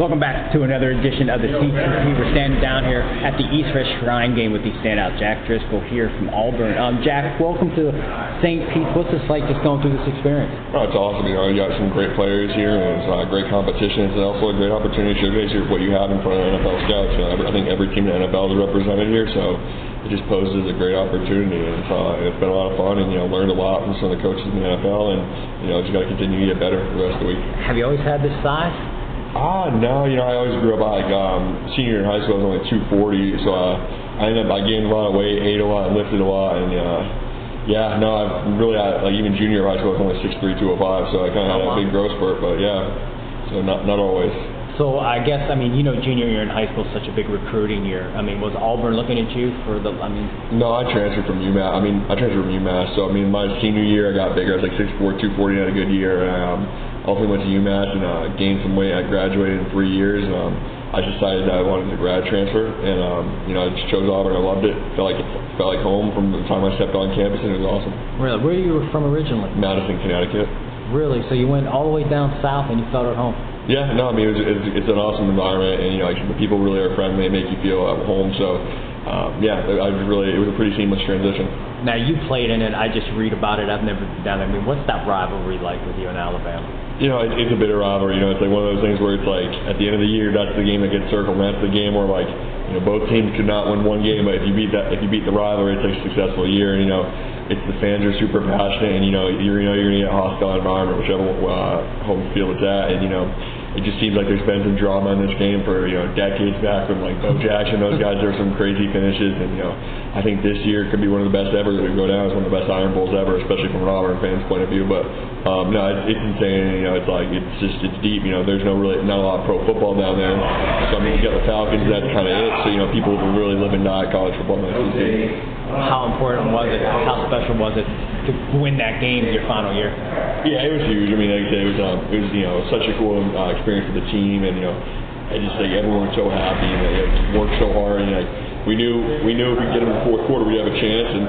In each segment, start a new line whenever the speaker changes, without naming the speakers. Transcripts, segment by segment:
Welcome back to another edition of the CCP. We're standing down here at the East West Shrine game with the standout Jack Driscoll here from Auburn. Um, Jack, welcome to St. Pete. What's this like just going through this experience?
Oh, it's awesome. You know, you got some great players here, and it's uh, great competition. It's also a great opportunity to showcase what you have in front of NFL scouts. You know, I think every team in the NFL is represented here, so it just poses a great opportunity. And it's, uh, it's been a lot of fun, and you know, learned a lot from some of the coaches in the NFL, and you know, just got to continue to get better for the rest of the week.
Have you always had this size?
Ah, no, you know, I always grew up like um, senior in high school. I was only 240, so uh, I ended up I gained a lot of weight, ate a lot, lifted a lot, and uh, yeah, no, I've really had, like even junior high school I was only 6'3", 205, so I kind of had a big growth spurt, but yeah, so not not always.
So I guess I mean you know junior year in high school is such a big recruiting year. I mean was Auburn looking at you for the I mean
No, I transferred from UMass. I mean I transferred from UMass. So I mean my senior year I got bigger. I was like 6'4", 240, had a good year. Um, ultimately went to UMass and uh, gained some weight. I graduated in three years. Um, I decided that I wanted to grad transfer, and um, you know I just chose Auburn. I loved it. Felt like it felt like home from the time I stepped on campus, and it was awesome.
really where are you were from originally?
Madison, Connecticut.
Really? So you went all the way down south and you felt at home?
Yeah, no, I mean it was, it's, it's an awesome environment, and you know like, the people really are friendly, they make you feel at home. So um, yeah, I was really it was a pretty seamless transition.
Now you played in it. I just read about it. I've never been down there. I mean, what's that rivalry like with you in Alabama?
You know, it, it's a bitter rivalry. You know, it's like one of those things where it's like at the end of the year, that's the game that gets circled. And that's the game where like you know both teams could not win one game, but if you beat that, if you beat the rivalry, it's like a successful year. And you know, it's the fans are super passionate, and you know you're you know you're gonna get a hostile environment, whichever uh, home field it's at, and you know it just seems like there's been some drama in this game for you know decades back when like Bo Jackson, those guys, there were some crazy finishes, and you know I think this year could be one of the best ever that we go down as one of the best Iron Bowls ever, especially from an Auburn fans' point of view. But um, no, it's, it's insane. You know, it's like it's just it's deep. You know, there's no really not a lot of pro football down there. So I mean, you got the Falcons, that's kind of it. So you know, people really live and die college football in the.
How important was it? How special was it to win that game your final year?
Yeah, it was huge. I mean, like I said, it was um, it was you know such a cool uh, experience for the team, and you know, I just think everyone was so happy and they like, worked so hard, and like we knew we knew if we get them in the fourth quarter, we'd have a chance, and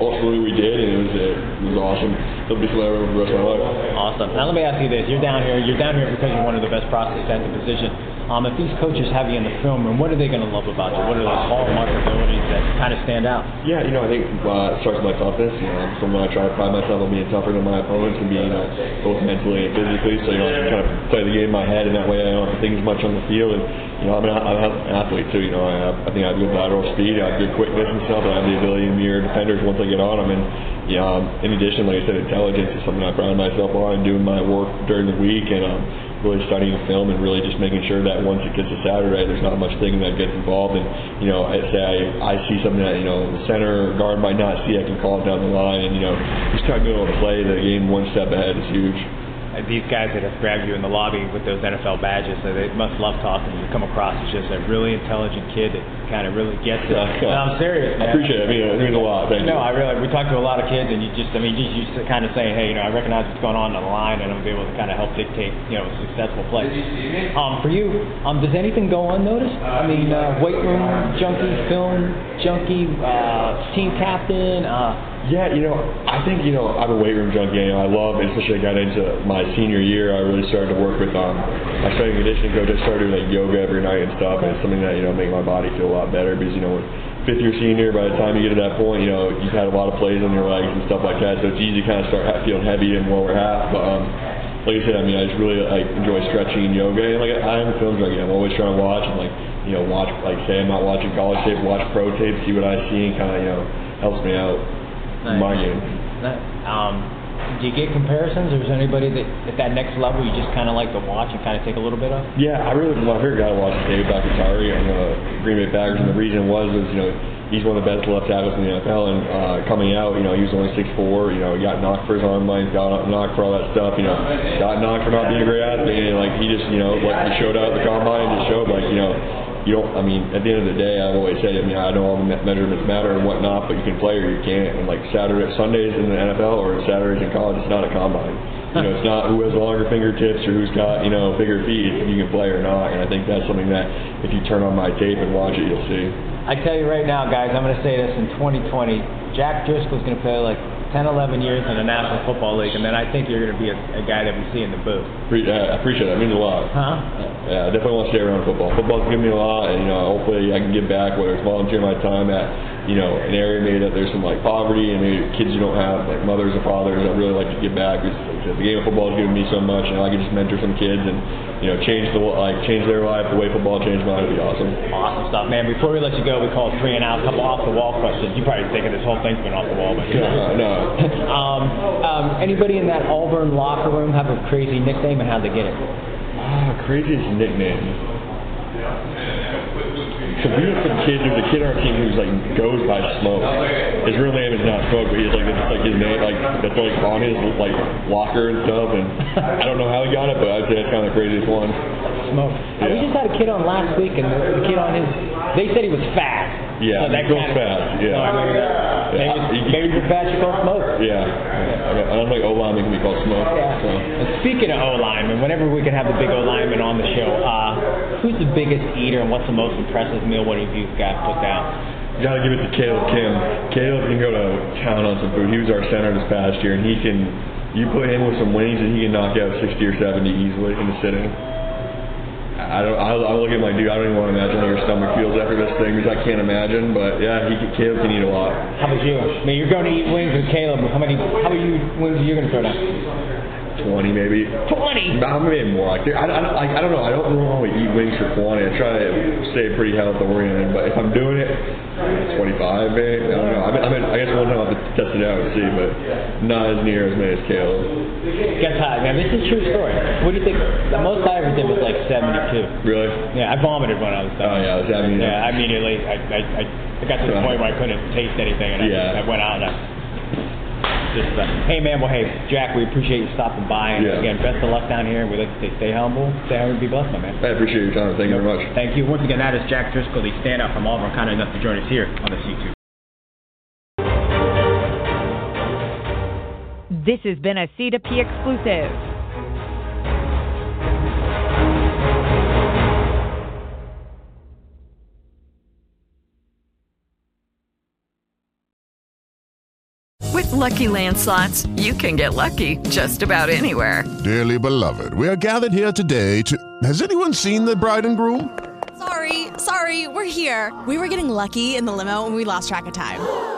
ultimately we did, and it was it was awesome. It'll be something I remember the rest of my life.
Awesome. Now let me ask you this: You're down here. You're down here because you're one of the best prospects at the position. Um, if these coaches have you in the film room, what are they going to love about you? What are those hallmark abilities that kind of stand out?
Yeah, you know, I think uh, it starts with my toughness. You know, someone I try to pride myself on being tougher than my opponents and being, you know, both mentally and physically. So, you know, I kind of play the game in my head, and that way I don't have to think as much on the field. And, you know, I'm an, I'm an athlete too. You know, I, have, I think I have good lateral speed, I have good quickness and stuff, and I have the ability to mirror defenders once I get on them. And, you know, in addition, like I said, intelligence is something I pride myself on doing my work during the week. And, um, really studying film and really just making sure that once it gets to Saturday, there's not much thinking that gets involved. And you know, I say I, I see something that you know the center guard might not see, I can call it down the line. And you know, just kind of being able to play the game one step ahead is huge.
Uh, These guys that have grabbed you in the lobby with those NFL badges, so they must love talking you. Come across as just a really intelligent kid that kind of really gets it.
Yeah.
No, I'm serious, man.
I appreciate it. I mean, it means a lot. Thank
No,
you.
I really. We talk to a lot of kids, and you just, I mean, just you just kind of say, hey, you know, I recognize what's going on on the line, and I'm be able to kind of help dictate, you know, a successful play. Um, for you, um, does anything go unnoticed? I mean, uh, weight room junkie, film junkie, uh, team captain. Uh,
Yeah, you know, I think you know I'm a weight room junkie. You know, I love, especially I got into my senior year. I really started to work with um, my strength and conditioning coach. I started doing like yoga every night and stuff, and it's something that you know make my body feel a lot better because you know. Fifth year senior, by the time you get to that point, you know you've had a lot of plays on your legs and stuff like that, so it's easy to kind of start ha- feeling heavy and lower half. But um, like I said, I mean, I just really like enjoy stretching and yoga, and like I am a film junkie. I'm always trying to watch and like you know watch like say I'm not watching college tape, watch pro tape, see what I see, and kind of you know helps me out in my game.
That, um, do you get comparisons, or is there anybody that at that next level you just kind of like to watch and kind of take a little bit of?
Yeah, I really my favorite guy to watch is David Bakhtiari on the Green Bay Packers, and the reason was is you know he's one of the best left tackles in the NFL. And uh, coming out, you know, he was only 6'4". You know, he got knocked for his arm length, got knocked for all that stuff. You know, got knocked for not being a great athlete. And like he just, you know, like he showed out at the combine, and just showed like, you know, you don't. I mean, at the end of the day, I've always said, I mean, I know all the measurements matter and whatnot, but you can play or you can't. And like Saturday, Sundays in the NFL or Saturdays in college, it's not a combine. You know, it's not who has longer fingertips or who's got you know bigger feet. If you can play or not. And I think that's something that if you turn on my tape and watch it, you'll see.
I tell you right now, guys, I'm going to say this in 2020. Jack Driscoll's going to play like 10, 11 years in the National Football League, and then I think you're going to be a, a guy that we see in the booth.
Pre- yeah, I appreciate that. It means a lot.
Huh?
Yeah, I definitely want to stay around football. Football's given me a lot, and you know, hopefully I can give back, whether it's volunteering my time at you know an area maybe that there's some like poverty and maybe kids you don't have like mothers or fathers. I'd really like to give back because the game of football has given me so much, and I can just mentor some kids and you know change the like change their life the way football changed mine. Would be awesome.
Awesome stuff, man. Before we let you go, we call three and out, a couple off the wall questions. You probably thinking this whole thing's been off the wall, but
no. no.
um, um, anybody in that Auburn locker room have a crazy nickname, and how'd they get it?
Ah, craziest nickname. So we had some kid, there's a kid on our team who's like goes by Smoke. His real name is not Smoke, but he's like that's like his name, like that's like on his like locker and stuff. And I don't know how he got it, but I'd say that's kind of the craziest one.
Smoke. Yeah. We just had a kid on last week, and the, the kid on his, they said he was fast.
Yeah,
so that
goes fast. Yeah.
So I
Yeah.
maybe you're fast, you call Smoke.
Yeah. yeah. I don't like O line making me called Smoke.
Yeah.
So.
And speaking of O linemen, whenever we can have the big O lineman on the show, uh, who's the biggest eater and what's the most impressive meal one of you guys put down?
You gotta give it to Kaleb Kim. Kaleb can go to town on some food. He was our center this past year, and he can. You put him with some wings, and he can knock out 60 or 70 easily in the sitting. I don't. I, I look at my dude. I don't even want to imagine how your stomach feels after this thing because I can't imagine. But yeah, he can, Kaleb can eat a lot.
How about you? I mean, you're going to eat wings with Kaleb. How many? How many wings are you going to throw down?
20 maybe.
20.
Nah, maybe more. Like I, I, I, I don't know. I don't normally eat wings for quantity. I try to stay pretty health oriented. But if I'm doing it, 25 maybe. I don't know. I, mean, I, mean, I guess one time I'll to test it out and see, but not as near as many as Kaleb.
Gets hot, man. This is a true story. What do you think? The most I ever did was like 72.
Really?
Yeah, I vomited when I was done.
Oh yeah, that's happening.
Yeah, I immediately. I, I, I, I got to the point where I couldn't taste anything, and I,
Yeah.
I went out and I just, uh, hey man, well hey, Jack, we appreciate you stopping by, and
Yeah.
again, best of luck down here. We like to say, stay humble, stay humble, and be blessed, my man.
I appreciate your time. Thank you very much.
Thank you. Once again, that is Jack Driscoll, the standout from Auburn, kind enough to join us here on this YouTube.
This has been a C2P exclusive.
With Lucky Land slots, you can get lucky just about anywhere.
Dearly beloved, we are gathered here today to. Has anyone seen the bride and groom?
Sorry, sorry, we're here. We were getting lucky in the limo and we lost track of time.